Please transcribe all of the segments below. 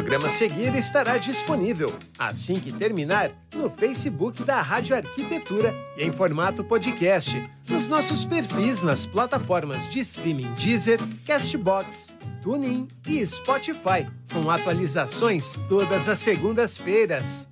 programa seguir estará disponível, assim que terminar, no Facebook da Rádio Arquitetura e em formato podcast, nos nossos perfis nas plataformas de streaming Deezer, Castbox, TuneIn e Spotify, com atualizações todas as segundas-feiras.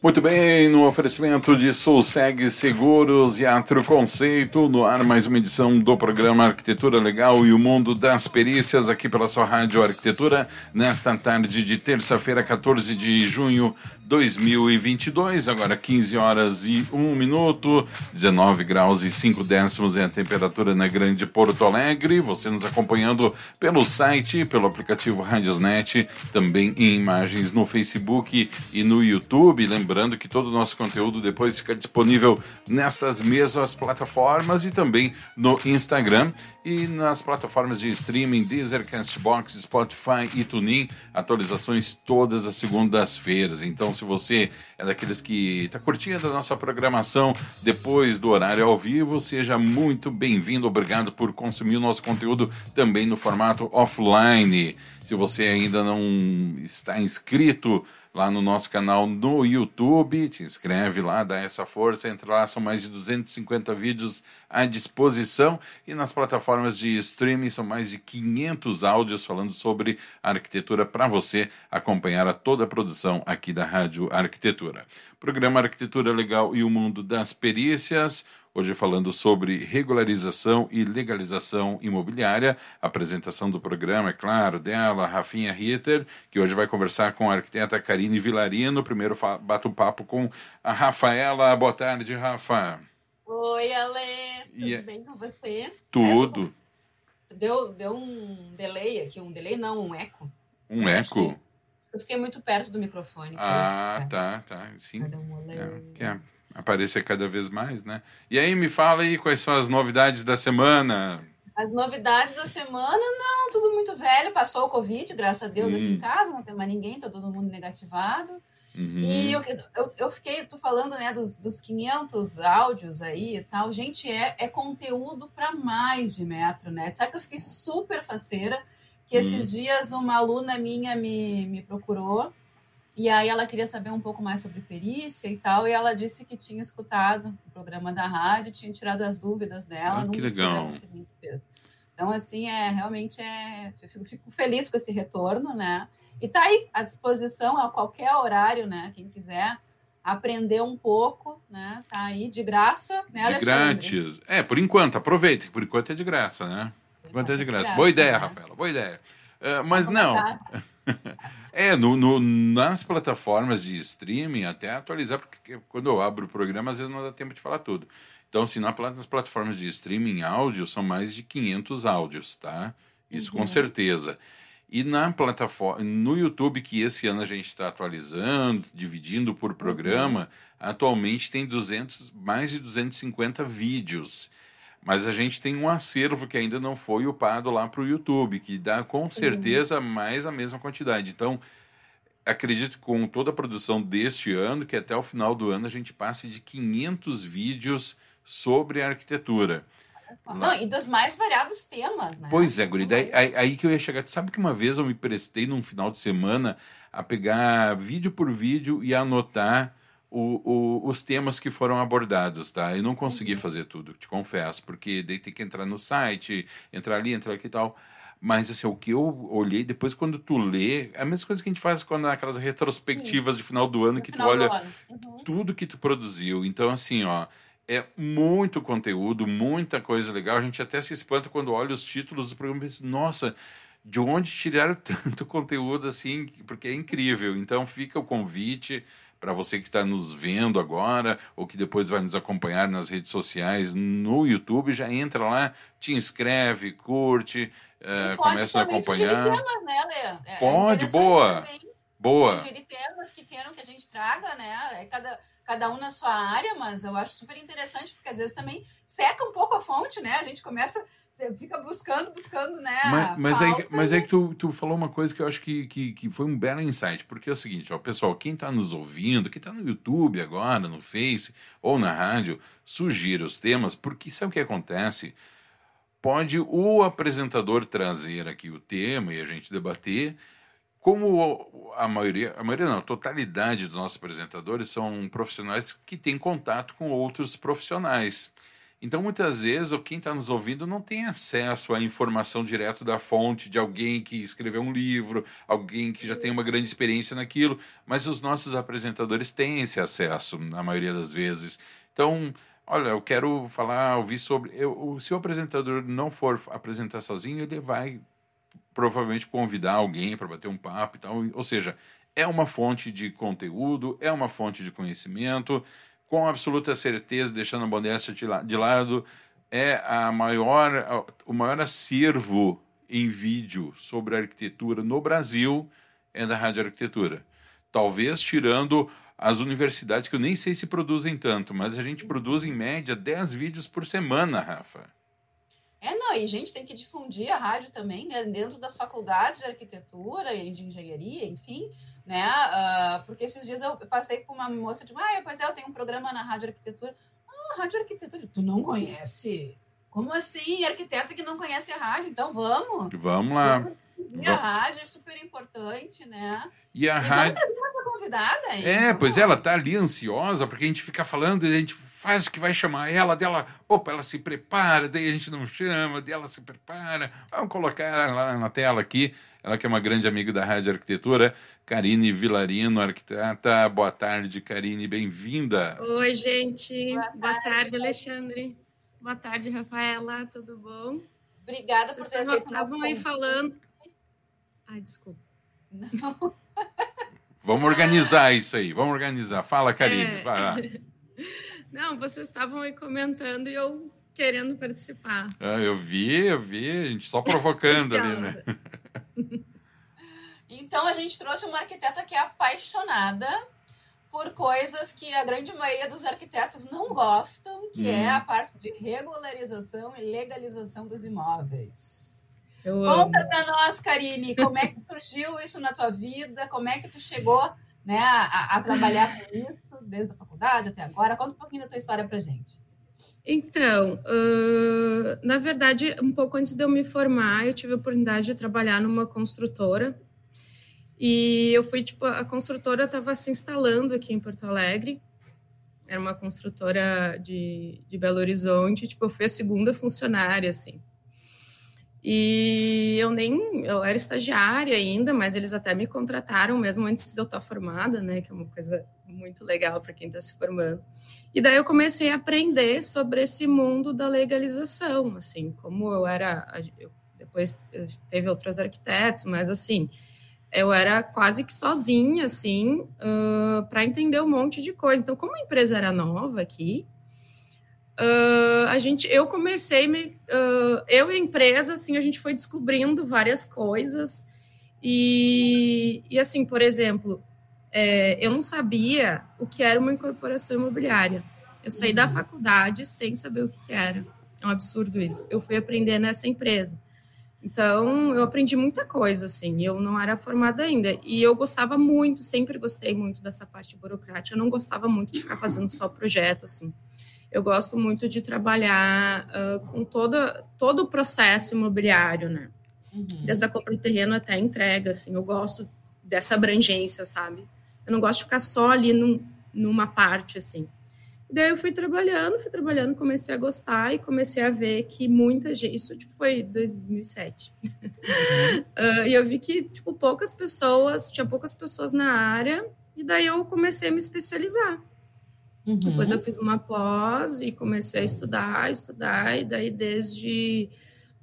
Muito bem, no oferecimento de Soulseg Seguros e Atro Conceito, no ar mais uma edição do programa Arquitetura Legal e o Mundo das Perícias, aqui pela sua Rádio Arquitetura, nesta tarde de terça-feira, 14 de junho 2022, agora 15 horas e 1 minuto, 19 graus e 5 décimos é a temperatura na Grande Porto Alegre. Você nos acompanhando pelo site, pelo aplicativo Radiosnet, também em imagens no Facebook e no YouTube. Lembrando que todo o nosso conteúdo depois fica disponível nestas mesmas plataformas e também no Instagram e nas plataformas de streaming Deezer, Castbox, Spotify e TuneIn, atualizações todas as segundas-feiras. Então, se você é daqueles que está curtindo a nossa programação depois do horário ao vivo, seja muito bem-vindo. Obrigado por consumir o nosso conteúdo também no formato offline. Se você ainda não está inscrito lá no nosso canal no YouTube. Te inscreve lá, dá essa força, entra lá, são mais de 250 vídeos à disposição e nas plataformas de streaming são mais de 500 áudios falando sobre arquitetura para você acompanhar a toda a produção aqui da Rádio Arquitetura. Programa Arquitetura Legal e o Mundo das Perícias. Hoje falando sobre regularização e legalização imobiliária. Apresentação do programa, é claro, dela, Rafinha Ritter, que hoje vai conversar com a arquiteta Karine Vilarino. Primeiro bato papo com a Rafaela. Boa tarde, Rafa. Oi, Ale. Tudo é bem com você? Tudo. É, deu, deu um delay aqui, um delay não, um eco. Um eu eco? Eu fiquei muito perto do microfone. Ah, isso, tá, tá. Sim. Um é, que é aparecer cada vez mais, né? E aí, me fala aí quais são as novidades da semana. As novidades da semana, não, tudo muito velho. Passou o Covid, graças a Deus, hum. aqui em hum. casa, não tem mais ninguém, tá todo mundo negativado. Uhum. E eu, eu, eu, fiquei, tô falando, né, dos, dos 500 áudios aí e tal. Gente, é, é conteúdo para mais de metro, né? Sabe que eu fiquei super faceira? Que esses hum. dias uma aluna minha me, me procurou e aí ela queria saber um pouco mais sobre perícia e tal, e ela disse que tinha escutado o programa da rádio, tinha tirado as dúvidas dela ah, num que legal. que a gente fez. Então, assim, é realmente é. Fico, fico, feliz com esse retorno, né? E tá aí à disposição a qualquer horário, né? Quem quiser aprender um pouco, né? Tá aí de graça, né, De Alexandre? grátis. É, por enquanto, aproveita, que por enquanto é de graça, né? Por enquanto é de graça. Boa ideia, né? Rafaela, boa ideia. Uh, mas não. É, no, no, nas plataformas de streaming, até atualizar, porque quando eu abro o programa, às vezes não dá tempo de falar tudo. Então, assim, nas plataformas de streaming áudio, são mais de 500 áudios, tá? Isso uhum. com certeza. E na plataforma, no YouTube, que esse ano a gente está atualizando, dividindo por programa, uhum. atualmente tem 200, mais de 250 vídeos. Mas a gente tem um acervo que ainda não foi upado lá para o YouTube, que dá com Sim. certeza mais a mesma quantidade. Então, acredito que com toda a produção deste ano, que até o final do ano a gente passe de 500 vídeos sobre a arquitetura. Não, e dos mais variados temas, né? Pois é, Guri, daí, aí, aí, que eu ia chegar. Tu sabe que uma vez eu me prestei num final de semana a pegar vídeo por vídeo e anotar o, o, os temas que foram abordados, tá? Eu não consegui uhum. fazer tudo, te confesso, porque daí tem que entrar no site, entrar ali, entrar aqui e tal. Mas, assim, o que eu olhei, depois quando tu lê, é a mesma coisa que a gente faz quando aquelas retrospectivas Sim. de final do ano, no que tu olha uhum. tudo que tu produziu. Então, assim, ó, é muito conteúdo, muita coisa legal. A gente até se espanta quando olha os títulos do programa e pensa, nossa, de onde tiraram tanto conteúdo assim? Porque é incrível. Então, fica o convite para você que está nos vendo agora ou que depois vai nos acompanhar nas redes sociais, no YouTube, já entra lá, te inscreve, curte, uh, começa a acompanhar. Temas, né, Lê? É pode, boa. Também. Boa. Sugerir temas que queiram que a gente traga, né? É cada, cada um na sua área, mas eu acho super interessante, porque às vezes também seca um pouco a fonte, né? A gente começa, fica buscando, buscando, né? Mas, mas, pauta, é, mas é que tu, tu falou uma coisa que eu acho que, que, que foi um belo insight, porque é o seguinte, ó, pessoal, quem está nos ouvindo, quem está no YouTube agora, no Face ou na rádio, sugira os temas, porque sabe o que acontece? Pode o apresentador trazer aqui o tema e a gente debater, como a maioria, a maioria não, a totalidade dos nossos apresentadores são profissionais que têm contato com outros profissionais. Então, muitas vezes, quem está nos ouvindo não tem acesso à informação direto da fonte de alguém que escreveu um livro, alguém que já tem uma grande experiência naquilo, mas os nossos apresentadores têm esse acesso, na maioria das vezes. Então, olha, eu quero falar, ouvir sobre. Eu, se o apresentador não for apresentar sozinho, ele vai provavelmente convidar alguém para bater um papo e tal. Ou seja, é uma fonte de conteúdo, é uma fonte de conhecimento, com absoluta certeza, deixando a modéstia de lado, é a maior, o maior acervo em vídeo sobre arquitetura no Brasil é da Rádio Arquitetura. Talvez tirando as universidades, que eu nem sei se produzem tanto, mas a gente produz em média 10 vídeos por semana, Rafa. É, não, e a gente tem que difundir a rádio também, né, dentro das faculdades de arquitetura e de engenharia, enfim, né, uh, porque esses dias eu passei com uma moça de, ah, pois é, eu tenho um programa na rádio arquitetura. Ah, rádio arquitetura, tu não conhece? Como assim? Arquiteto que não conhece a rádio? Então vamos. Vamos lá. E a rádio é super importante, né? E a e rádio. Vamos convidada aí. É, pois ela tá ali ansiosa, porque a gente fica falando e a gente faz o que vai chamar ela, dela, opa, ela se prepara, daí a gente não chama, dela se prepara. Vamos colocar ela na tela aqui, ela que é uma grande amiga da Rádio Arquitetura, Karine Vilarino, arquiteta. Boa tarde, Karine, bem-vinda. Oi, gente. Boa tarde, Boa tarde, Alexandre. Boa tarde, Rafaela, tudo bom? Obrigada Vocês por ter aceito. Estavam aí falando. Ai, desculpa. Não. Vamos organizar isso aí, vamos organizar. Fala, Karine, é... vai lá. Não, vocês estavam aí comentando e eu querendo participar. Ah, eu vi, eu vi, a gente só provocando ali, né? Então a gente trouxe uma arquiteta que é apaixonada por coisas que a grande maioria dos arquitetos não gostam, que hum. é a parte de regularização e legalização dos imóveis. Eu Conta para nós, Karine, como é que surgiu isso na tua vida? Como é que tu chegou né, a, a trabalhar com isso, desde a faculdade até agora? Conta um pouquinho da tua história para gente. Então, uh, na verdade, um pouco antes de eu me formar, eu tive a oportunidade de trabalhar numa construtora. E eu fui, tipo, a construtora estava se instalando aqui em Porto Alegre. Era uma construtora de, de Belo Horizonte. Tipo, eu fui a segunda funcionária, assim. E eu nem, eu era estagiária ainda, mas eles até me contrataram mesmo antes de eu estar formada, né? Que é uma coisa muito legal para quem está se formando. E daí eu comecei a aprender sobre esse mundo da legalização, assim, como eu era, eu, depois teve outros arquitetos, mas assim, eu era quase que sozinha, assim, uh, para entender um monte de coisa. Então, como a empresa era nova aqui, Uh, a gente, eu comecei, uh, eu e a empresa, assim, a gente foi descobrindo várias coisas e, e assim, por exemplo, é, eu não sabia o que era uma incorporação imobiliária. Eu saí uhum. da faculdade sem saber o que, que era. É um absurdo isso. Eu fui aprender nessa empresa. Então, eu aprendi muita coisa, assim, eu não era formada ainda. E eu gostava muito, sempre gostei muito dessa parte burocrática. Eu não gostava muito de ficar fazendo só projeto, assim eu gosto muito de trabalhar uh, com toda, todo o processo imobiliário, né? Uhum. Desde a compra do terreno até a entrega, assim, eu gosto dessa abrangência, sabe? Eu não gosto de ficar só ali num, numa parte, assim. E daí eu fui trabalhando, fui trabalhando, comecei a gostar e comecei a ver que muita gente, isso tipo, foi 2007, uhum. uh, e eu vi que, tipo, poucas pessoas, tinha poucas pessoas na área, e daí eu comecei a me especializar. Uhum. Depois eu fiz uma pós e comecei a estudar, estudar, e daí desde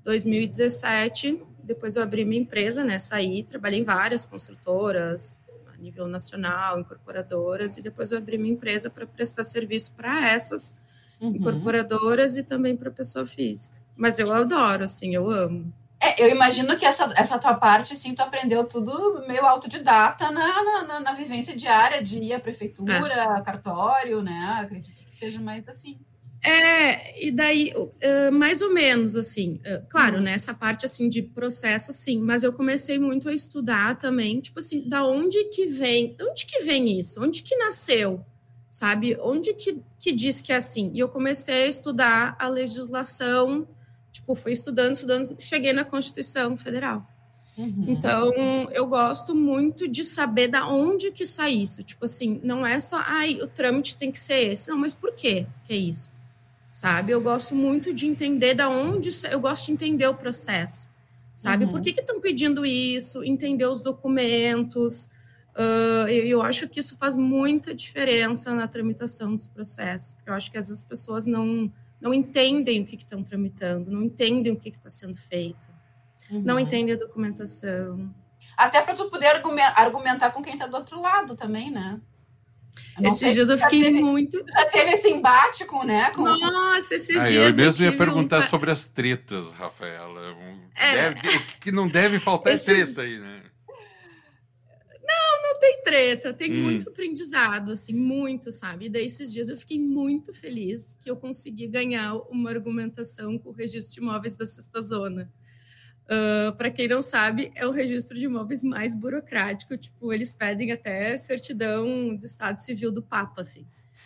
2017, depois eu abri minha empresa, né? Saí, trabalhei em várias construtoras a nível nacional, incorporadoras, e depois eu abri minha empresa para prestar serviço para essas uhum. incorporadoras e também para pessoa física. Mas eu adoro, assim, eu amo. É, eu imagino que essa, essa tua parte, assim, tu aprendeu tudo meio autodidata na, na, na vivência diária de ir à prefeitura, é. cartório, né? Acredito que seja mais assim. É, e daí, uh, mais ou menos, assim, uh, claro, uhum. né, essa parte, assim, de processo, sim, mas eu comecei muito a estudar também, tipo assim, da onde que vem, onde que vem isso? Onde que nasceu? Sabe? Onde que, que diz que é assim? E eu comecei a estudar a legislação, tipo, fui estudando, estudando, cheguei na Constituição Federal. Uhum. Então, eu gosto muito de saber da onde que sai isso. Tipo assim, não é só, ai, o trâmite tem que ser esse. Não, mas por quê que é isso? sabe? Eu gosto muito de entender da onde eu gosto de entender o processo, sabe? Uhum. Por que estão pedindo isso? Entender os documentos. Uh, eu, eu, acho que isso faz muita diferença na tramitação dos processos. Eu acho que às vezes as pessoas não não entendem o que estão tramitando, não entendem o que está sendo feito, uhum. não entendem a documentação. Até para tu poder argumentar com quem está do outro lado também, né? Esses dias eu fiquei teve, muito. Já teve esse embate com, né? Com... Nossa, esses ah, dias. Eu mesmo eu ia perguntar um... sobre as tretas, Rafaela. É. Deve, que não deve faltar esses... treta aí, né? Tem treta, tem hum. muito aprendizado, assim, muito, sabe? E daí, esses dias eu fiquei muito feliz que eu consegui ganhar uma argumentação com o registro de imóveis da Sexta Zona. Uh, para quem não sabe, é o registro de imóveis mais burocrático. Tipo, eles pedem até certidão do Estado Civil do Papa, assim.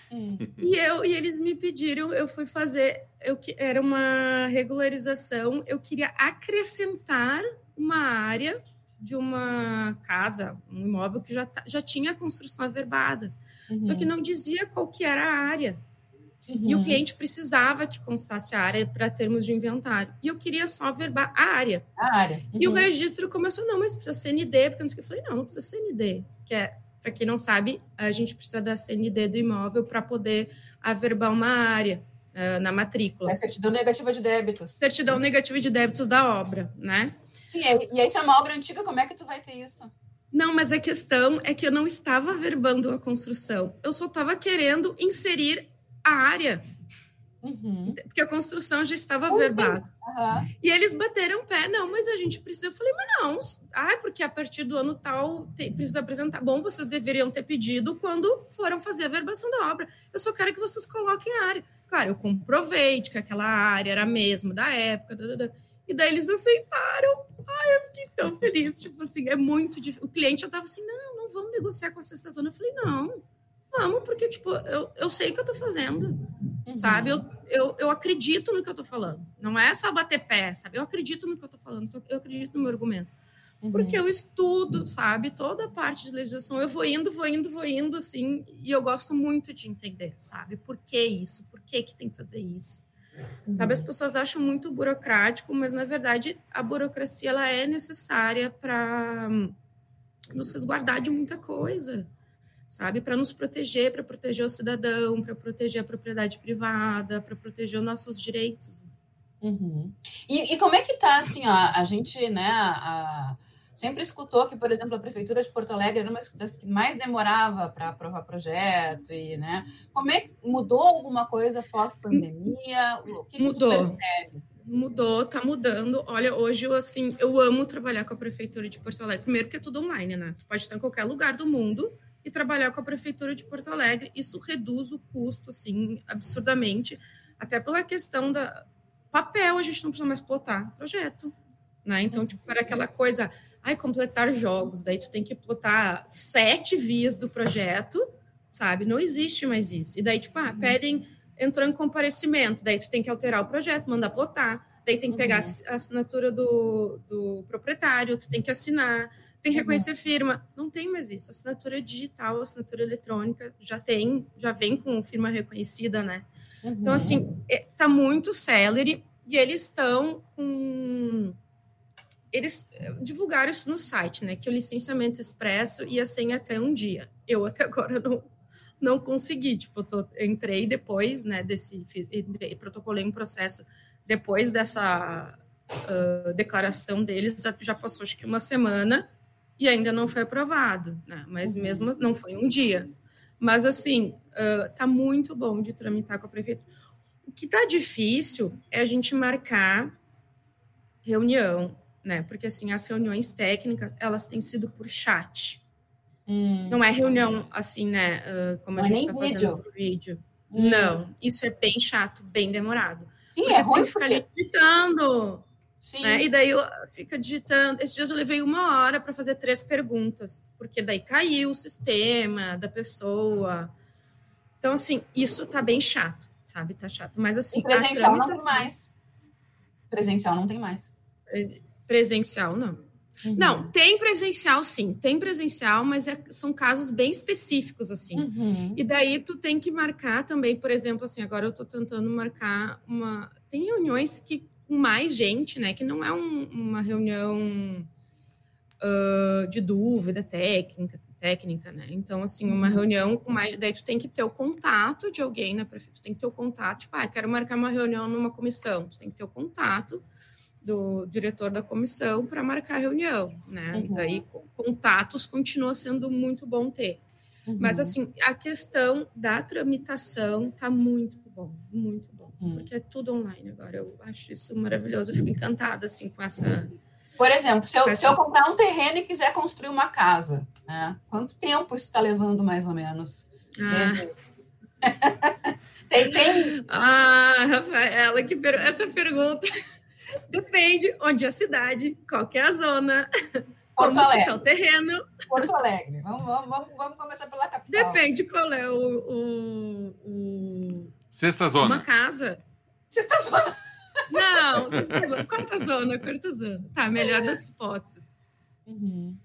Hum. E eu e eles me pediram, eu fui fazer, eu era uma regularização, eu queria acrescentar uma área de uma casa, um imóvel que já, tá, já tinha construção averbada, uhum. só que uhum. não dizia qual que era a área. Uhum. E o uhum. cliente precisava que constasse a área para termos de inventário. E eu queria só verbar a área. A área. Uhum. E o uhum. registro começou, não, mas precisa CND, porque eu não sei o que. Eu falei, não, não precisa CND. Que é, para quem não sabe, a gente precisa da CND do imóvel para poder averbar uma área uh, na matrícula. É certidão negativa de débitos. Certidão negativa de débitos da obra, né? Sim, e aí se é uma obra antiga, como é que tu vai ter isso? Não, mas a questão é que eu não estava verbando a construção. Eu só estava querendo inserir a área. Uhum. Porque a construção já estava uhum. verbada. Uhum. E eles bateram pé, não, mas a gente precisa. Eu falei, mas não, ah, porque a partir do ano tal tem, precisa apresentar. Bom, vocês deveriam ter pedido quando foram fazer a verbação da obra. Eu só quero que vocês coloquem a área. Claro, eu comprovei de que aquela área era a mesma da época. E daí eles aceitaram. Ai, eu fiquei tão feliz. Tipo assim, é muito difícil. O cliente já estava assim: não, não vamos negociar com a sexta zona. Eu falei, não Vamos, porque, tipo, eu, eu sei o que eu tô fazendo, uhum. sabe? Eu, eu, eu acredito no que eu tô falando. Não é só bater pé, sabe? Eu acredito no que eu tô falando, eu acredito no meu argumento. Uhum. Porque eu estudo, sabe? Toda a parte de legislação. Eu vou indo, vou indo, vou indo, assim, e eu gosto muito de entender, sabe? Por que isso? Por que, que tem que fazer isso? Uhum. Sabe, as pessoas acham muito burocrático, mas na verdade a burocracia ela é necessária para nos resguardar de muita coisa sabe? Para nos proteger, para proteger o cidadão, para proteger a propriedade privada, para proteger os nossos direitos. Uhum. E, e, como é que tá, assim, ó, a gente, né, a, sempre escutou que, por exemplo, a Prefeitura de Porto Alegre era uma das que mais demorava para aprovar projeto, e, né, como é que mudou alguma coisa pós-pandemia? O que, mudou. que percebe? Mudou, tá mudando. Olha, hoje eu assim, eu amo trabalhar com a prefeitura de Porto Alegre. Primeiro que é tudo online, né? Tu pode estar em qualquer lugar do mundo e trabalhar com a prefeitura de Porto Alegre. Isso reduz o custo, assim, absurdamente, até pela questão da papel, a gente não precisa mais plotar projeto, né? Então, tipo, para aquela coisa, ai, completar jogos, daí tu tem que plotar sete vias do projeto, sabe? Não existe mais isso. E daí, tipo, ah, uhum. pedem, entrou em comparecimento, daí tu tem que alterar o projeto, mandar plotar, daí tem que pegar uhum. a assinatura do, do proprietário, tu tem que assinar, tem que reconhecer firma. Não tem mais isso. Assinatura digital, assinatura eletrônica, já tem, já vem com firma reconhecida, né? Então, uhum. Então, assim, é, tá muito celery e eles estão com. Eles eh, divulgaram isso no site, né? Que o licenciamento expresso ia ser até um dia. Eu até agora não, não consegui. Tipo, eu, tô, eu entrei depois, né? Desse. Entrei, protocolei um processo depois dessa uh, declaração deles. Já passou acho que uma semana e ainda não foi aprovado, né? Mas uhum. mesmo não foi um dia. Mas assim, uh, tá muito bom de tramitar com a prefeitura. O que tá difícil é a gente marcar reunião, né? Porque assim, as reuniões técnicas, elas têm sido por chat. Hum. Não é reunião assim, né? Como a gente está fazendo por vídeo. Hum. Não, isso é bem chato, bem demorado. Sim, porque é ruim. Tem que ficar ali digitando. Sim. Né? E daí eu fica digitando. Esses dias eu levei uma hora para fazer três perguntas, porque daí caiu o sistema da pessoa. Então, assim, isso tá bem chato, sabe? Tá chato. Mas assim. Presencial não tem mais. Presencial não tem mais. Presencial, não. Uhum. Não, tem presencial, sim, tem presencial, mas é, são casos bem específicos, assim. Uhum. E daí tu tem que marcar também, por exemplo, assim, agora eu tô tentando marcar uma. Tem reuniões que com mais gente, né? Que não é um, uma reunião uh, de dúvida técnica, técnica, né? Então, assim, uma uhum. reunião com mais. Daí tu tem que ter o contato de alguém na prefeitura, tu tem que ter o contato, tipo, ah, quero marcar uma reunião numa comissão, tu tem que ter o contato do diretor da comissão para marcar a reunião, né? Uhum. Daí contatos continua sendo muito bom ter. Uhum. Mas assim, a questão da tramitação tá muito bom, muito bom, uhum. porque é tudo online agora. Eu acho isso maravilhoso, eu fico encantada assim com essa por exemplo, se eu, se eu comprar um terreno e quiser construir uma casa, né? quanto tempo isso está levando, mais ou menos? Ah. tem, tem... Ah, Rafaela, que per... essa pergunta Depende onde é a cidade, qual é a zona, Porto como Alegre. é o terreno. Porto Alegre. Vamos, vamos, vamos, vamos começar pela capital. Depende qual é o, o, o... Sexta zona. Uma casa. Sexta zona. Não, sexta zona. Quarta zona, quarta zona. Tá, melhor das hipóteses. Uhum.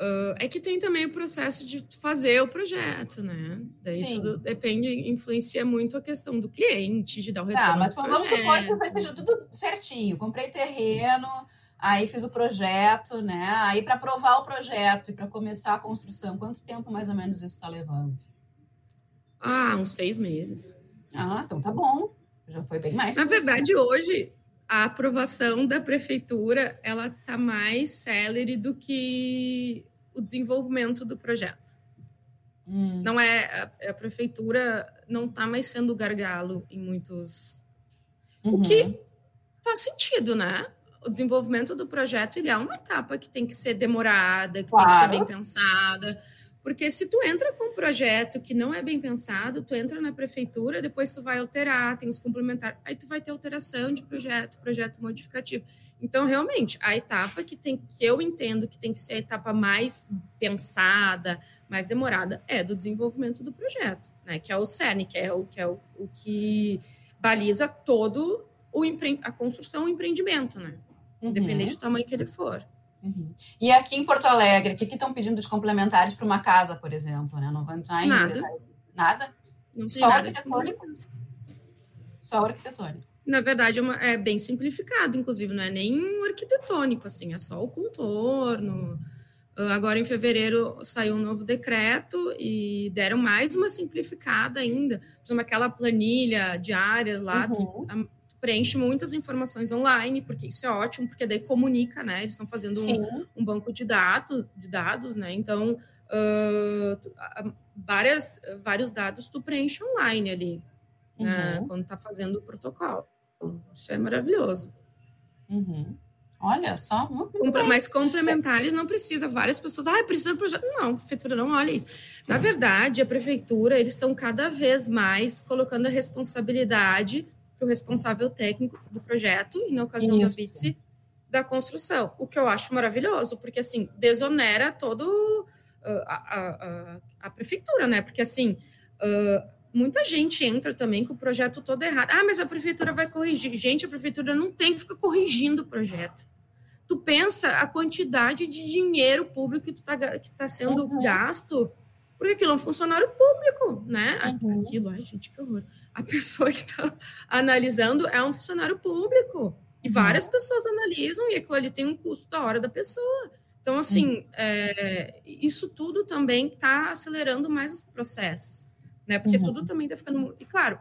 Uh, é que tem também o processo de fazer o projeto, né? Daí Sim. tudo depende, influencia muito a questão do cliente, de dar o retorno. Tá, mas vamos supor que esteja tudo certinho. Comprei terreno, aí fiz o projeto, né? Aí para aprovar o projeto e para começar a construção, quanto tempo mais ou menos isso está levando? Ah, uns seis meses. Ah, então tá bom. Já foi bem mais. Na verdade, hoje a aprovação da prefeitura ela está mais célere do que o desenvolvimento do projeto. Hum. Não é a, a, prefeitura não está mais sendo gargalo em muitos, uhum. o que faz sentido, né? O desenvolvimento do projeto ele é uma etapa que tem que ser demorada, que claro. tem que ser bem pensada porque se tu entra com um projeto que não é bem pensado, tu entra na prefeitura, depois tu vai alterar, tem os complementares, aí tu vai ter alteração de projeto, projeto modificativo. Então, realmente, a etapa que tem que eu entendo que tem que ser a etapa mais pensada, mais demorada, é do desenvolvimento do projeto, né? Que é o CERN, que é o que é o, o que baliza todo o empre... a construção, o empreendimento, né? Uhum. Independente do tamanho que ele for. Uhum. E aqui em Porto Alegre, o que estão pedindo de complementares para uma casa, por exemplo? Né? Não vou entrar em nada. Nada? Não Só nada arquitetônico? Só arquitetônico. Na verdade, é, uma, é, bem simplificado, inclusive, não é nem arquitetônico, assim, é só o contorno. Ah, agora, em fevereiro, saiu um novo decreto e deram mais uma simplificada ainda. Por exemplo, aquela planilha de áreas lá, uhum preenche muitas informações online, porque isso é ótimo, porque daí comunica, né? Eles estão fazendo um, um, banco de dados, de dados, né? Então, uh, várias, vários dados tu preenche online ali, né? uhum. né? Quando tá fazendo o protocolo. Isso é maravilhoso. Uhum. Olha só. Mas complementares não precisa. Várias pessoas, ah, precisa do projeto. Não, a prefeitura não olha isso. Na verdade, a prefeitura, eles estão cada vez mais colocando a responsabilidade para o responsável técnico do projeto, e na ocasião Isso. da BITSE, da construção. O que eu acho maravilhoso, porque assim, desonera todo uh, a, a, a, prefeitura, né? Porque assim, uh, muita gente entra também com o projeto todo errado. Ah, mas a prefeitura vai corrigir. Gente, a prefeitura não tem que ficar corrigindo o projeto. Tu pensa a quantidade de dinheiro público que está que tá sendo uhum. gasto porque aquilo é um funcionário público, né? Uhum. Aquilo, ai, gente, que horror. A pessoa que está analisando é um funcionário público. E uhum. várias pessoas analisam e aquilo ali tem um custo da hora da pessoa. Então, assim, uhum. é, isso tudo também está acelerando mais os processos, né? Porque uhum. tudo também está ficando. E, claro,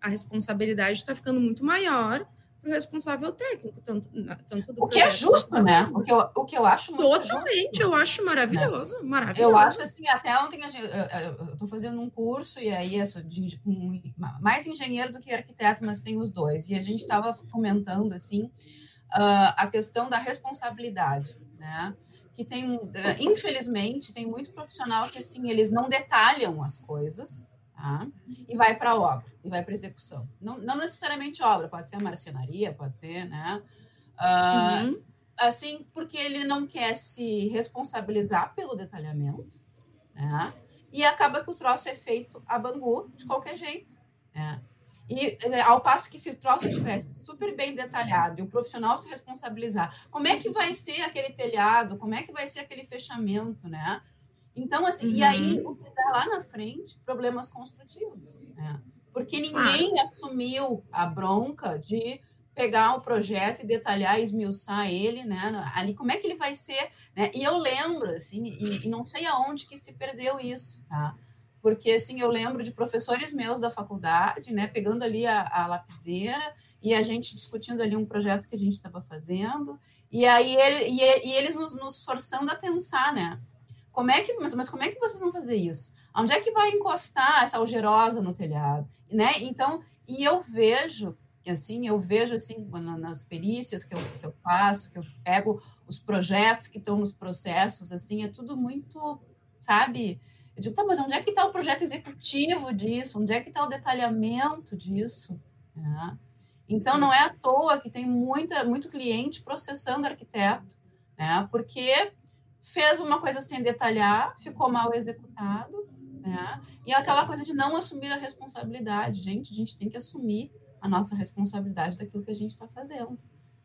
a responsabilidade está ficando muito maior para o responsável técnico, tanto, tanto do O que é justo, né? O que eu, o que eu acho muito Totalmente, justo. eu acho maravilhoso, é. maravilhoso. Eu acho assim, até ontem eu estou fazendo um curso, e aí sou de, um, mais engenheiro do que arquiteto, mas tem os dois. E a gente estava comentando assim uh, a questão da responsabilidade, né? Que tem, uh, infelizmente, tem muito profissional que assim, eles não detalham as coisas, Tá? E vai para a obra, e vai para execução. Não, não necessariamente obra, pode ser marcenaria, pode ser, né? Uh, uhum. Assim, porque ele não quer se responsabilizar pelo detalhamento, né? E acaba que o troço é feito a bangu de qualquer jeito, né? E é, ao passo que se o troço tivesse super bem detalhado e o profissional se responsabilizar, como é que vai ser aquele telhado, como é que vai ser aquele fechamento, né? Então, assim, uhum. e aí uhum. o que dá lá na frente, problemas construtivos. Né? Porque ninguém ah. assumiu a bronca de pegar o projeto e detalhar, esmiuçar ele, né? Ali, como é que ele vai ser, né? E eu lembro, assim, e, e não sei aonde que se perdeu isso, tá? Porque, assim, eu lembro de professores meus da faculdade, né? Pegando ali a, a lapiseira e a gente discutindo ali um projeto que a gente estava fazendo, e aí ele, e, e eles nos, nos forçando a pensar, né? Como é que, mas, mas como é que vocês vão fazer isso? Onde é que vai encostar essa algerosa no telhado? Né? Então, e eu vejo, assim, eu vejo assim, nas perícias que eu, que eu faço, que eu pego os projetos que estão nos processos, assim, é tudo muito, sabe? Eu digo, tá, mas onde é que está o projeto executivo disso? Onde é que está o detalhamento disso? É. Então, não é à toa que tem muita, muito cliente processando arquiteto, né? Porque fez uma coisa sem detalhar, ficou mal executado, né? E aquela coisa de não assumir a responsabilidade. Gente, a gente tem que assumir a nossa responsabilidade daquilo que a gente está fazendo.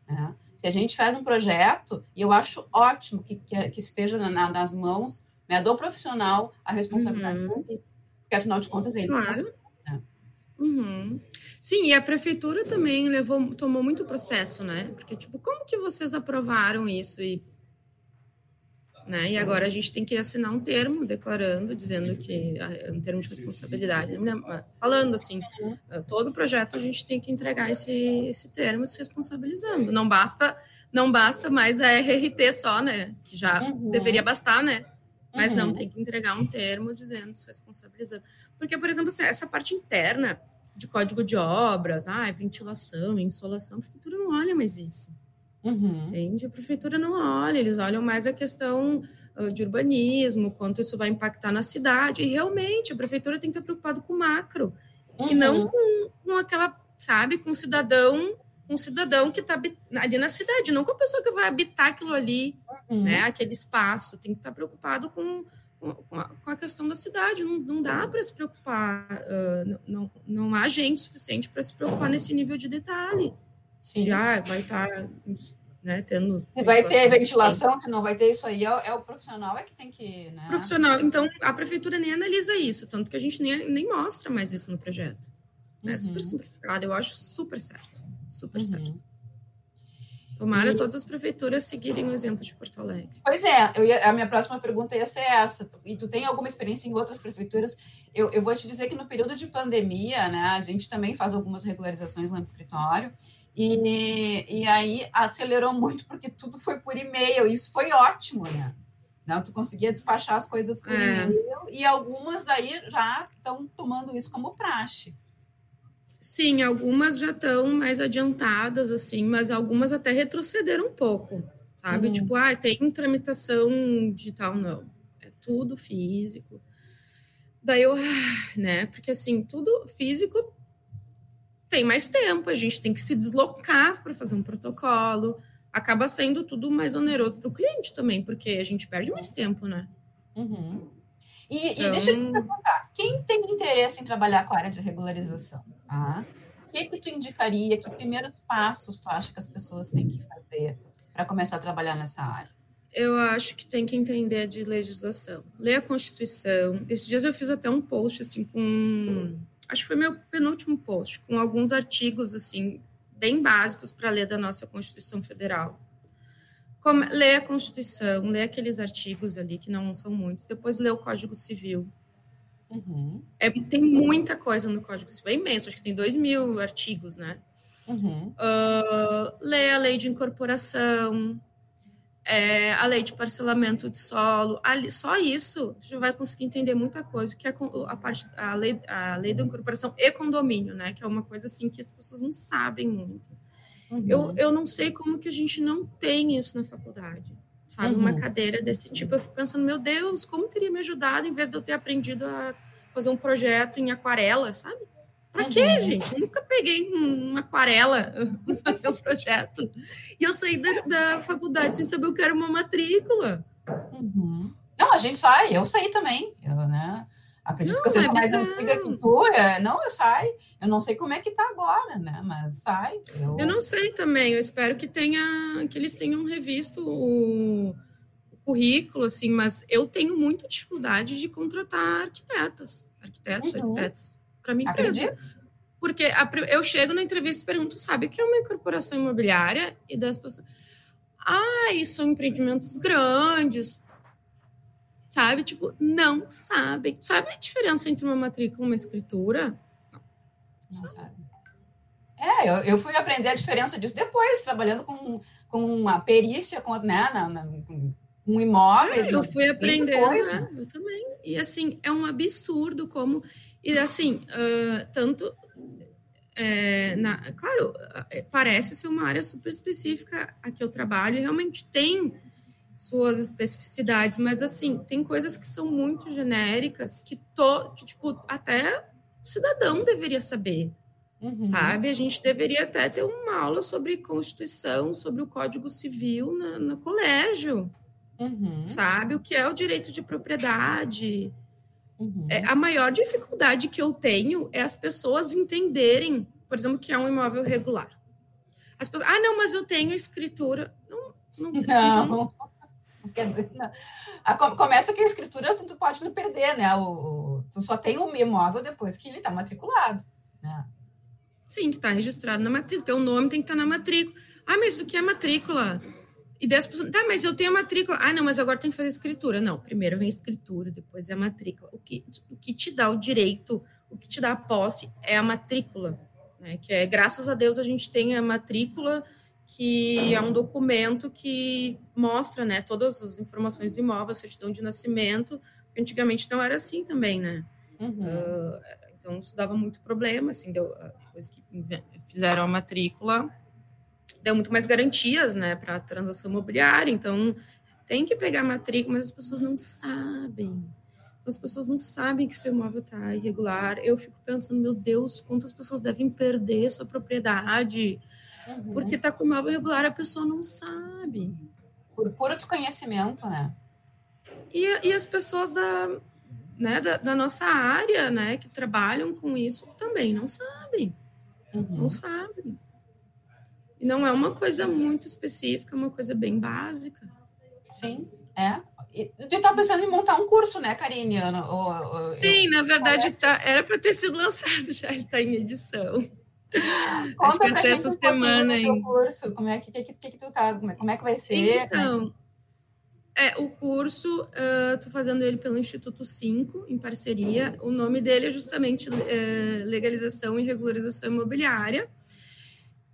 Né? Se a gente faz um projeto, e eu acho ótimo que, que, que esteja na, nas mãos né, do profissional a responsabilidade uhum. porque afinal de contas ele claro. né? Uhum. Sim, e a prefeitura também levou, tomou muito processo, né? Porque, tipo, como que vocês aprovaram isso e né? E agora a gente tem que assinar um termo declarando, dizendo que um termo de responsabilidade, né? falando assim, todo projeto a gente tem que entregar esse, esse termo se responsabilizando. Não basta não basta mais a RRT só, né? Que já uhum. deveria bastar, né? Mas uhum. não tem que entregar um termo dizendo se responsabilizando. Porque, por exemplo, assim, essa parte interna de código de obras, ah, ventilação, insolação, a prefeitura não olha mais isso. Uhum. Entende? A prefeitura não olha, eles olham mais a questão uh, de urbanismo, quanto isso vai impactar na cidade. E realmente, a prefeitura tem que estar preocupado com o macro uhum. e não uhum. com, com aquela, sabe, com o cidadão um cidadão que está ali na cidade, não com a pessoa que vai habitar aquilo ali, uhum. né, aquele espaço. Tem que estar preocupado com, com, a, com a questão da cidade. Não, não dá para se preocupar, uh, não, não há gente suficiente para se preocupar nesse nível de detalhe. Sim. Já vai estar tá, né, tendo. Se vai ter ventilação, se não vai ter isso aí, é, é, o profissional é que tem que. Né? Profissional. Então, a prefeitura nem analisa isso, tanto que a gente nem, nem mostra mais isso no projeto. Uhum. É super simplificado, eu acho super certo. Super uhum. certo. Tomara e... todas as prefeituras seguirem o exemplo de Porto Alegre. Pois é, eu ia, a minha próxima pergunta ia ser essa. E tu tem alguma experiência em outras prefeituras? Eu, eu vou te dizer que no período de pandemia, né, a gente também faz algumas regularizações lá no escritório. E, e aí acelerou muito porque tudo foi por e-mail. Isso foi ótimo, né? Não, tu conseguia despachar as coisas por é. e-mail e algumas daí já estão tomando isso como praxe. Sim, algumas já estão mais adiantadas, assim, mas algumas até retrocederam um pouco, sabe? Uhum. Tipo, ah, tem tramitação digital, não. É tudo físico. Daí eu, né? Porque assim, tudo físico tem mais tempo, a gente tem que se deslocar para fazer um protocolo. Acaba sendo tudo mais oneroso para o cliente também, porque a gente perde mais tempo, né? Uhum. E, então... e, deixa eu te perguntar, quem tem interesse em trabalhar com a área de regularização? Tá? O que, que tu indicaria, que primeiros passos tu acha que as pessoas têm que fazer para começar a trabalhar nessa área? Eu acho que tem que entender de legislação. Ler a Constituição. Esses dias eu fiz até um post assim com acho que foi meu penúltimo post, com alguns artigos assim bem básicos para ler da nossa Constituição Federal. Como, ler a Constituição, ler aqueles artigos ali, que não são muitos, depois ler o Código Civil. Uhum. É, tem muita coisa no Código Civil, é imenso, acho que tem dois mil artigos, né? uhum. uh, ler a lei de incorporação, é, a lei de parcelamento de solo, ali, só isso você já vai conseguir entender muita coisa, que é a parte a lei, a lei da incorporação e condomínio, né? Que é uma coisa assim que as pessoas não sabem muito. Uhum. Eu, eu não sei como que a gente não tem isso na faculdade, sabe? Uhum. Uma cadeira desse tipo. Eu fico pensando, meu Deus, como teria me ajudado em vez de eu ter aprendido a fazer um projeto em aquarela, sabe? Pra uhum. quê, gente? Eu nunca peguei uma aquarela para fazer um projeto. E eu saí da, da, faculdade sem saber o que era uma matrícula. Uhum. Não, a gente sai, eu saí também. Eu, né? Acredito não, que eu seja é mais antiga que tu. É, não, eu saio. Eu não sei como é que tá agora, né? Mas sai. Eu, eu não sei também. Eu espero que tenha, que eles tenham revisto o, o currículo, assim, mas eu tenho muita dificuldade de contratar arquitetas, arquitetos, uhum. arquitetos para mim empresa. Porque a, eu chego na entrevista e pergunto, sabe o que é uma incorporação imobiliária? E das pessoas, ah, são empreendimentos grandes, sabe? Tipo, não sabem. Sabe a diferença entre uma matrícula e uma escritura? Não, não sabe. É, eu, eu fui aprender a diferença disso depois, trabalhando com, com uma perícia, com, né, na, na com imóveis. É, eu fui aprender, né? Eu também. E assim, é um absurdo como e assim, uh, tanto. É, na, claro, é, parece ser uma área super específica a que eu trabalho, e realmente tem suas especificidades, mas assim, tem coisas que são muito genéricas que, to, que tipo, até o cidadão deveria saber. Uhum. Sabe? A gente deveria até ter uma aula sobre Constituição, sobre o Código Civil na, no colégio. Uhum. Sabe? O que é o direito de propriedade, Uhum. É, a maior dificuldade que eu tenho é as pessoas entenderem, por exemplo, que é um imóvel regular. As pessoas, ah, não, mas eu tenho escritura. Não, não. não. Quer dizer, não. A, começa que a escritura tu, tu pode perder, né? O, tu só tem o imóvel depois que ele está matriculado, né? Sim, que está registrado na matrícula. Teu nome tem que estar tá na matrícula. Ah, mas o que é matrícula? E 10 pessoas, tá, mas eu tenho a matrícula. Ah, não, mas agora tem que fazer escritura. Não, primeiro vem a escritura, depois é a matrícula. O que, o que te dá o direito, o que te dá a posse é a matrícula. Né? Que é, graças a Deus, a gente tem a matrícula, que é um documento que mostra né, todas as informações do imóvel, a certidão de nascimento. Antigamente não era assim também, né? Uhum. Uh, então, isso dava muito problema, assim, deu, depois que fizeram a matrícula, deu muito mais garantias, né, para a transação imobiliária. Então, tem que pegar a matrícula, mas as pessoas não sabem. Então, as pessoas não sabem que seu imóvel está irregular. Eu fico pensando, meu Deus, quantas pessoas devem perder sua propriedade uhum. porque está com o imóvel irregular, a pessoa não sabe. Por puro desconhecimento, né? E, e as pessoas da, né, da, da, nossa área, né, que trabalham com isso, também não sabem. Uhum. Não sabem. E não é uma coisa muito específica, é uma coisa bem básica. Sim, é. Tu tá pensando em montar um curso, né, Karine? Ou, Sim, eu... na verdade, tá, era para ter sido lançado já, está em edição. Conta Acho que essa um semana ainda. curso, como é que, que, que, que tu tá, como é, como é que vai ser? É então, é, o curso, uh, tô fazendo ele pelo Instituto 5, em parceria. O nome dele é justamente uh, Legalização e Regularização Imobiliária.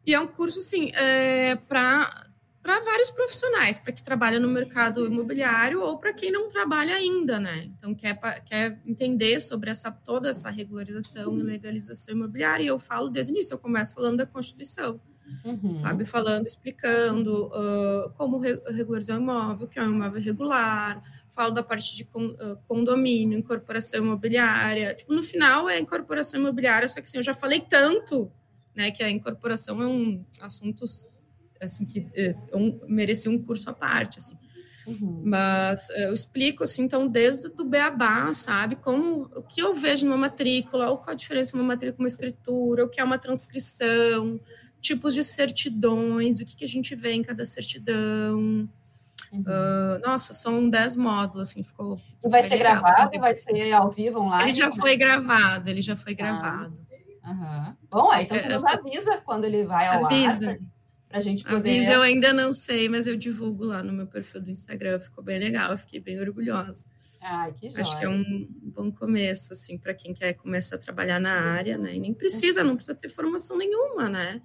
E é um curso, assim, é, para para vários profissionais, para que trabalha no mercado imobiliário ou para quem não trabalha ainda, né? Então quer, quer entender sobre essa toda essa regularização e legalização imobiliária. E eu falo desde o início, eu começo falando da Constituição, uhum. sabe? Falando, explicando uh, como regularizar o imóvel, que é um imóvel regular, falo da parte de condomínio, incorporação imobiliária. Tipo, no final é incorporação imobiliária, só que assim, eu já falei tanto né, que a incorporação é um assunto assim que é, um, merecia um curso à parte, assim. Uhum. Mas é, eu explico assim, então, desde do beabá, sabe? Como o que eu vejo numa matrícula, ou qual a diferença de uma matrícula com uma escritura, o que é uma transcrição, tipos de certidões, o que, que a gente vê em cada certidão. Uhum. Uh, nossa, são dez módulos, assim, ficou. E vai ser legal. gravado? Vai ser ao vivo online? Ele já foi gravado, ele já foi ah. gravado. Uhum. Bom, aí então tu nos avisa quando ele vai ao avisa. ar. Para a gente poder. Avisa, eu ainda não sei, mas eu divulgo lá no meu perfil do Instagram. Ficou bem legal, eu fiquei bem orgulhosa. Ai, que Acho que é um bom começo, assim, para quem quer começar a trabalhar na área, né? E nem precisa, não precisa ter formação nenhuma, né?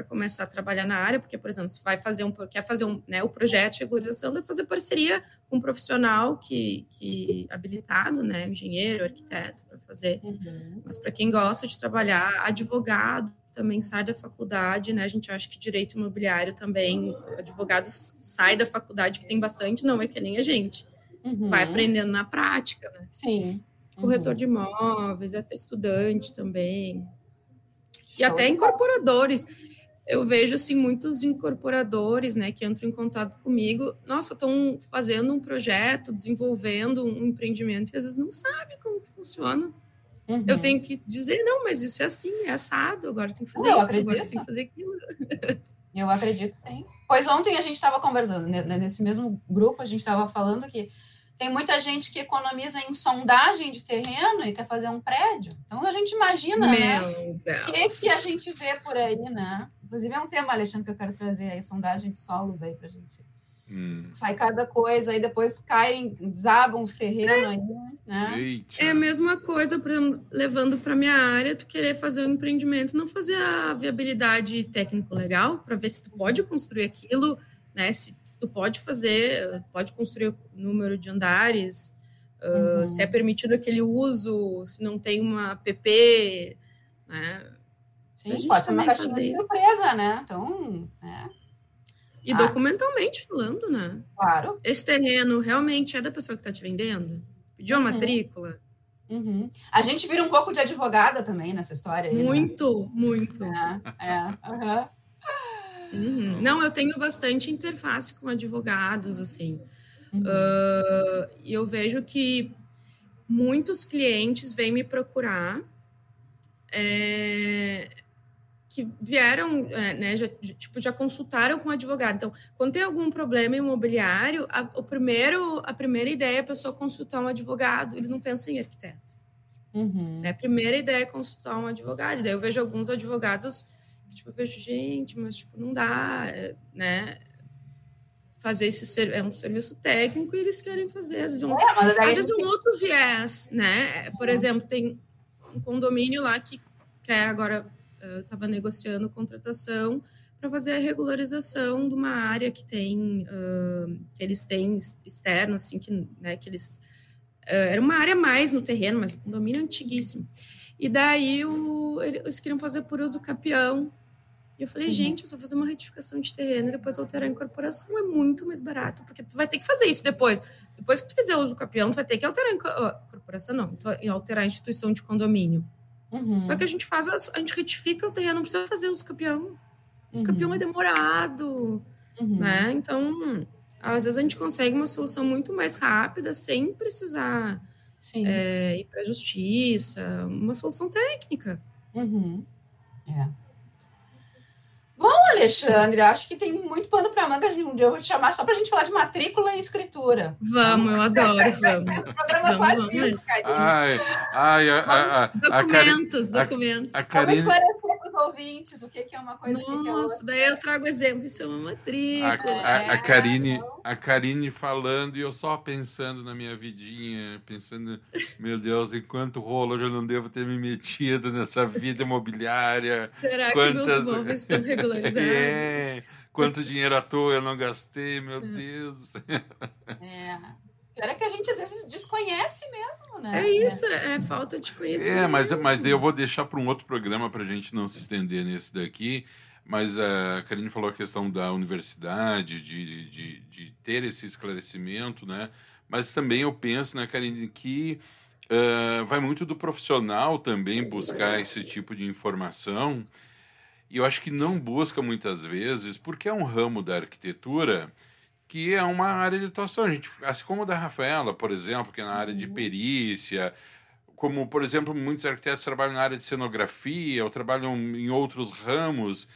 para começar a trabalhar na área, porque, por exemplo, se vai fazer um, quer fazer um, né, o projeto de regularização, deve fazer parceria com um profissional que, que habilitado, né, engenheiro, arquiteto, para fazer. Uhum. Mas para quem gosta de trabalhar, advogado também sai da faculdade, né? A gente acha que direito imobiliário também, advogados sai da faculdade, que tem bastante, não é que nem a gente. Uhum. Vai aprendendo na prática, né? Sim. Corretor uhum. de imóveis, até estudante também. E até incorporadores. Eu vejo assim muitos incorporadores, né, que entram em contato comigo. Nossa, estão fazendo um projeto, desenvolvendo um empreendimento e às vezes não sabem como que funciona. Uhum. Eu tenho que dizer, não, mas isso é assim, é assado, agora tem que fazer eu isso, acredito. agora tem que fazer aquilo. Eu acredito, sim. Pois ontem a gente estava conversando, né, nesse mesmo grupo, a gente estava falando que tem muita gente que economiza em sondagem de terreno e quer fazer um prédio. Então a gente imagina, né, Meu né? O que, que a gente vê por aí, né? Inclusive é um tema, Alexandre, que eu quero trazer aí, sondagem de solos aí pra gente. Hum. Sai cada coisa, aí depois caem, desabam os terrenos é. aí, né? É a mesma coisa, pra, levando para minha área, tu querer fazer um empreendimento, não fazer a viabilidade técnico legal, para ver se tu pode construir aquilo, né? Se, se, tu pode fazer, pode construir o número de andares, uhum. uh, se é permitido aquele uso, se não tem uma PP, né? Sim, pode ser uma caixinha de surpresa, né? Então, é. E ah. documentalmente falando, né? Claro. Esse terreno realmente é da pessoa que está te vendendo? Pediu a uhum. matrícula? Uhum. A gente vira um pouco de advogada também nessa história. Aí, né? muito, né? muito. É, é. Uhum. Não, eu tenho bastante interface com advogados, assim. Uhum. Uh, e eu vejo que muitos clientes vêm me procurar é, que vieram, é, né, já, tipo, já consultaram com o advogado. Então, quando tem algum problema imobiliário, a, o primeiro, a primeira ideia é a pessoa consultar um advogado. Eles não pensam em arquiteto. Uhum. Né? A primeira ideia é consultar um advogado. Daí eu vejo alguns advogados tipo, eu vejo, gente, mas tipo, não dá, é, né? Fazer esse é um serviço técnico e eles querem fazer de um, é, às vezes um outro viés, né? Por uhum. exemplo, tem um condomínio lá que quer agora estava negociando contratação para fazer a regularização de uma área que tem uh, que eles têm externo assim que né, que eles uh, era uma área mais no terreno mas o condomínio é antiguíssimo e daí o, eles queriam fazer por uso capião e eu falei, uhum. gente, é só fazer uma retificação de terreno e depois alterar a incorporação é muito mais barato, porque tu vai ter que fazer isso depois. Depois que tu fizer uso capião, tu vai ter que alterar a incorporação, não, alterar a instituição de condomínio. Uhum. Só que a gente faz, a, gente retifica o terreno, não precisa fazer uso capião. Uso uhum. capião é demorado, uhum. né? Então, às vezes a gente consegue uma solução muito mais rápida, sem precisar é, ir para a justiça, uma solução técnica. Uhum. É. Bom, Alexandre, acho que tem muito pano para manga. Um dia eu vou te chamar só para a gente falar de matrícula e escritura. Vamos, eu adoro, vamos. o programa só disso, Karine. Ai, ai, a, a, a, documentos, a, documentos. A, Karine... Ouvintes o que, é uma coisa Nossa, que é outra. daí eu trago exemplo, isso é uma matrícula. A, a, a, Karine, então. a Karine falando e eu só pensando na minha vidinha, pensando, meu Deus, em quanto rolo eu já não devo ter me metido nessa vida imobiliária. Será Quantas... que meus móveis estão regulados? É, quanto dinheiro à toa eu não gastei, meu é. Deus. É. Pior é que a gente às vezes desconhece mesmo, né? É isso, é, é falta de conhecimento. É, mas, mas eu vou deixar para um outro programa para a gente não se estender nesse daqui. Mas a Karine falou a questão da universidade, de, de, de ter esse esclarecimento, né? Mas também eu penso, né, Karine, que uh, vai muito do profissional também buscar esse tipo de informação. E eu acho que não busca muitas vezes, porque é um ramo da arquitetura que é uma área de atuação. A gente, assim como a da Rafaela, por exemplo, que é na área de uhum. perícia, como, por exemplo, muitos arquitetos trabalham na área de cenografia ou trabalham em outros ramos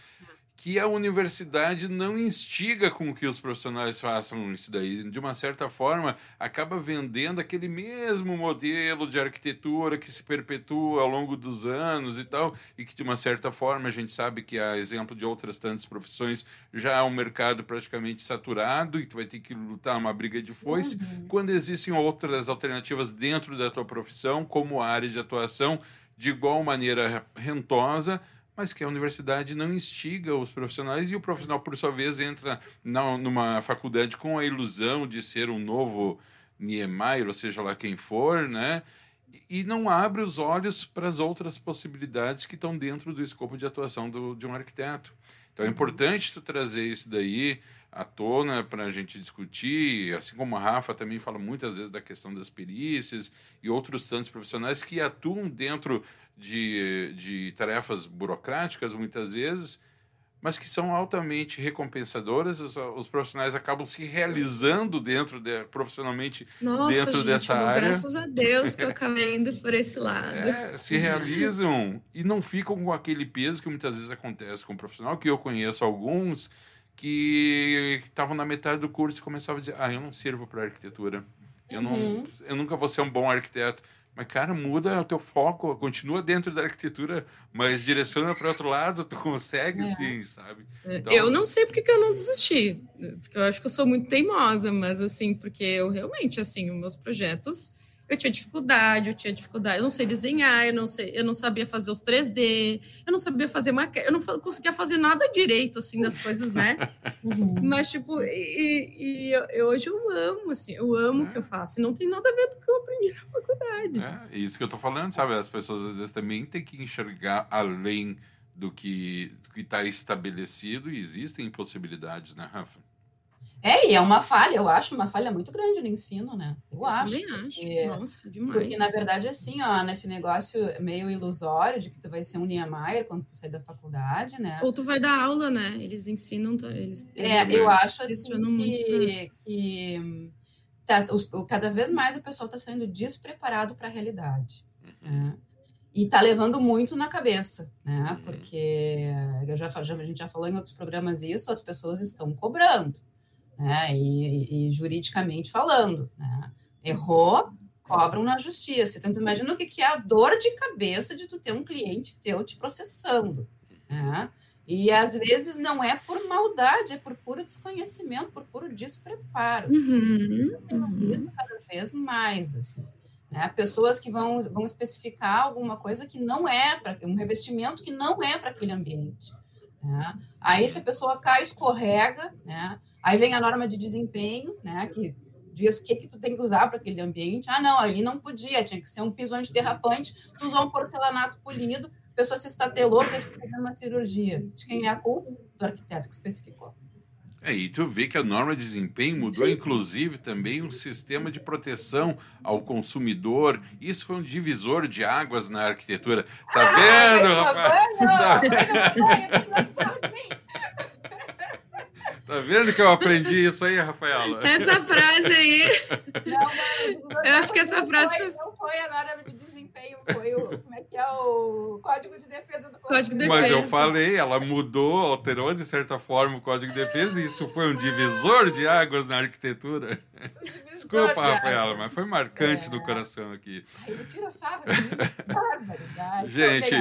que a universidade não instiga com que os profissionais façam isso daí. De uma certa forma, acaba vendendo aquele mesmo modelo de arquitetura que se perpetua ao longo dos anos e tal, e que de uma certa forma a gente sabe que, a exemplo de outras tantas profissões, já há um mercado praticamente saturado e tu vai ter que lutar uma briga de foice, uhum. quando existem outras alternativas dentro da tua profissão, como área de atuação, de igual maneira rentosa, mas que a universidade não instiga os profissionais e o profissional, por sua vez, entra na, numa faculdade com a ilusão de ser um novo Niemeyer, ou seja lá quem for, né? E não abre os olhos para as outras possibilidades que estão dentro do escopo de atuação do, de um arquiteto. Então é importante tu trazer isso daí à tona para a gente discutir, assim como a Rafa também fala muitas vezes da questão das perícias e outros tantos profissionais que atuam dentro de, de tarefas burocráticas, muitas vezes, mas que são altamente recompensadoras. Os, os profissionais acabam se realizando dentro de, profissionalmente Nossa, dentro gente, dessa área. Graças a Deus que eu acabei indo por esse lado. É, se realizam e não ficam com aquele peso que muitas vezes acontece com o profissional, que eu conheço alguns que estavam na metade do curso e começavam a dizer: Ah, eu não sirvo para arquitetura. Eu, não, uhum. eu nunca vou ser um bom arquiteto. Mas, cara, muda o teu foco, continua dentro da arquitetura, mas direciona para outro lado, tu consegue é. sim, sabe? É, então, eu não sei porque que eu não desisti, porque eu acho que eu sou muito teimosa, mas assim, porque eu realmente, assim, os meus projetos eu tinha dificuldade, eu tinha dificuldade, eu não sei desenhar, eu não sei, eu não sabia fazer os 3D, eu não sabia fazer maquete, eu não conseguia fazer nada direito assim das coisas, né? Uhum. Mas tipo, e, e eu, eu, hoje eu amo assim, eu amo é. o que eu faço, e não tem nada a ver com o que eu aprendi na faculdade. É, isso que eu tô falando, sabe? As pessoas às vezes também têm que enxergar além do que do que está estabelecido e existem possibilidades, né, Rafa? É, e é uma falha, eu acho uma falha muito grande no ensino, né? Eu, eu acho. Também acho. Porque, Nossa, demais. Porque, na verdade, assim, ó, nesse negócio meio ilusório de que tu vai ser um Niemeyer quando tu sair da faculdade, né? Ou tu vai dar aula, né? Eles ensinam, eles... É, eles, eu acho, assim, que, muito, que tá, os, cada vez mais o pessoal está saindo despreparado para a realidade, né? e está levando muito na cabeça, né? Uhum. Porque eu já, já, a gente já falou em outros programas isso, as pessoas estão cobrando né? E, e juridicamente falando, né? Errou, cobram na justiça. Então, tu imagina o que, que é a dor de cabeça de tu ter um cliente teu te processando, né? E às vezes não é por maldade, é por puro desconhecimento, por puro despreparo. Uhum, uhum. cada vez mais, assim. Né? Pessoas que vão, vão especificar alguma coisa que não é para um revestimento que não é para aquele ambiente. Né? Aí, se a pessoa cai, escorrega, né? Aí vem a norma de desempenho, né, que diz o que, que tu tem que usar para aquele ambiente. Ah, não, ali não podia, tinha que ser um piso antiderrapante, tu usou um porcelanato polido, a pessoa se estatelou, teve que fazer uma cirurgia. De quem é a culpa? Do arquiteto que especificou. É, e tu vê que a norma de desempenho mudou, Sim. inclusive, também um sistema de proteção ao consumidor. Isso foi um divisor de águas na arquitetura. Tá ah, vendo, rapaz? Tá Tá vendo que eu aprendi isso aí, Rafaela? Essa frase aí. Não, não, eu acho que essa frase foi. Não foi a norma de desempenho, foi o. Como é que é o Código de Defesa do Consumidor. Mas eu falei, ela mudou, alterou de certa forma o Código de Defesa e isso foi um divisor de águas na arquitetura. Desculpa, Rafaela, mas foi marcante é. no coração aqui. Ai, tira sarro de Gente,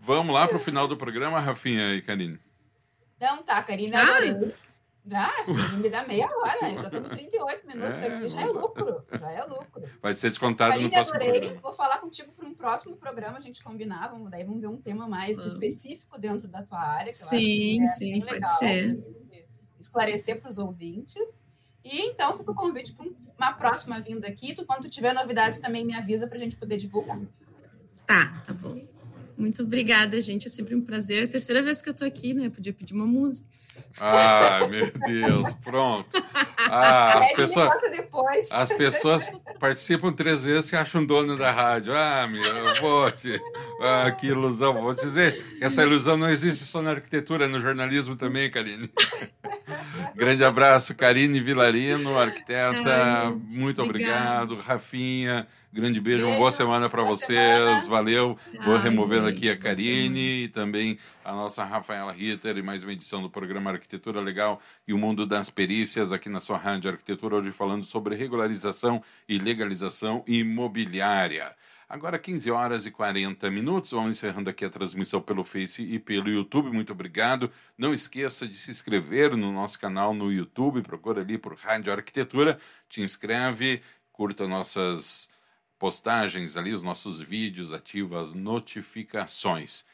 vamos lá para o final do programa, Rafinha e Karine. Então tá, Karine, adorei. Ah, me dá meia hora, já estamos 38 minutos é, aqui, já é lucro, já é lucro. Vai ser descontado Karine, no próximo adorei, programa. vou falar contigo para um próximo programa, a gente combinar, vamos, daí vamos ver um tema mais ah. específico dentro da tua área, que sim, eu acho que é sim, pode legal, ser. Esclarecer para os ouvintes. E então fica o convite para uma próxima vinda aqui. Tu, quando tu tiver novidades, também me avisa para a gente poder divulgar. Tá, tá bom. Muito obrigada, gente. É sempre um prazer. É a terceira vez que eu tô aqui, né? podia pedir uma música. Ah, meu Deus, pronto. Ah, as, pessoas, as pessoas participam três vezes e acham dono da rádio. Ah, meu, eu vou te. Ah, que ilusão. Vou te dizer essa ilusão não existe só na arquitetura, no jornalismo também, Karine. Grande abraço, Karine Vilarino, arquiteta. Ai, muito obrigado. Rafinha. Grande beijo, beijo. uma boa semana para vocês. Semana. Valeu. Vou removendo aqui a Karine e também a nossa Rafaela Ritter e mais uma edição do programa Arquitetura Legal e o Mundo das Perícias aqui na sua Rádio Arquitetura, hoje falando sobre regularização e legalização imobiliária. Agora 15 horas e 40 minutos, vamos encerrando aqui a transmissão pelo Face e pelo YouTube. Muito obrigado. Não esqueça de se inscrever no nosso canal no YouTube, procura ali por Rádio Arquitetura, te inscreve, curta nossas postagens ali, os nossos vídeos, ativa as notificações.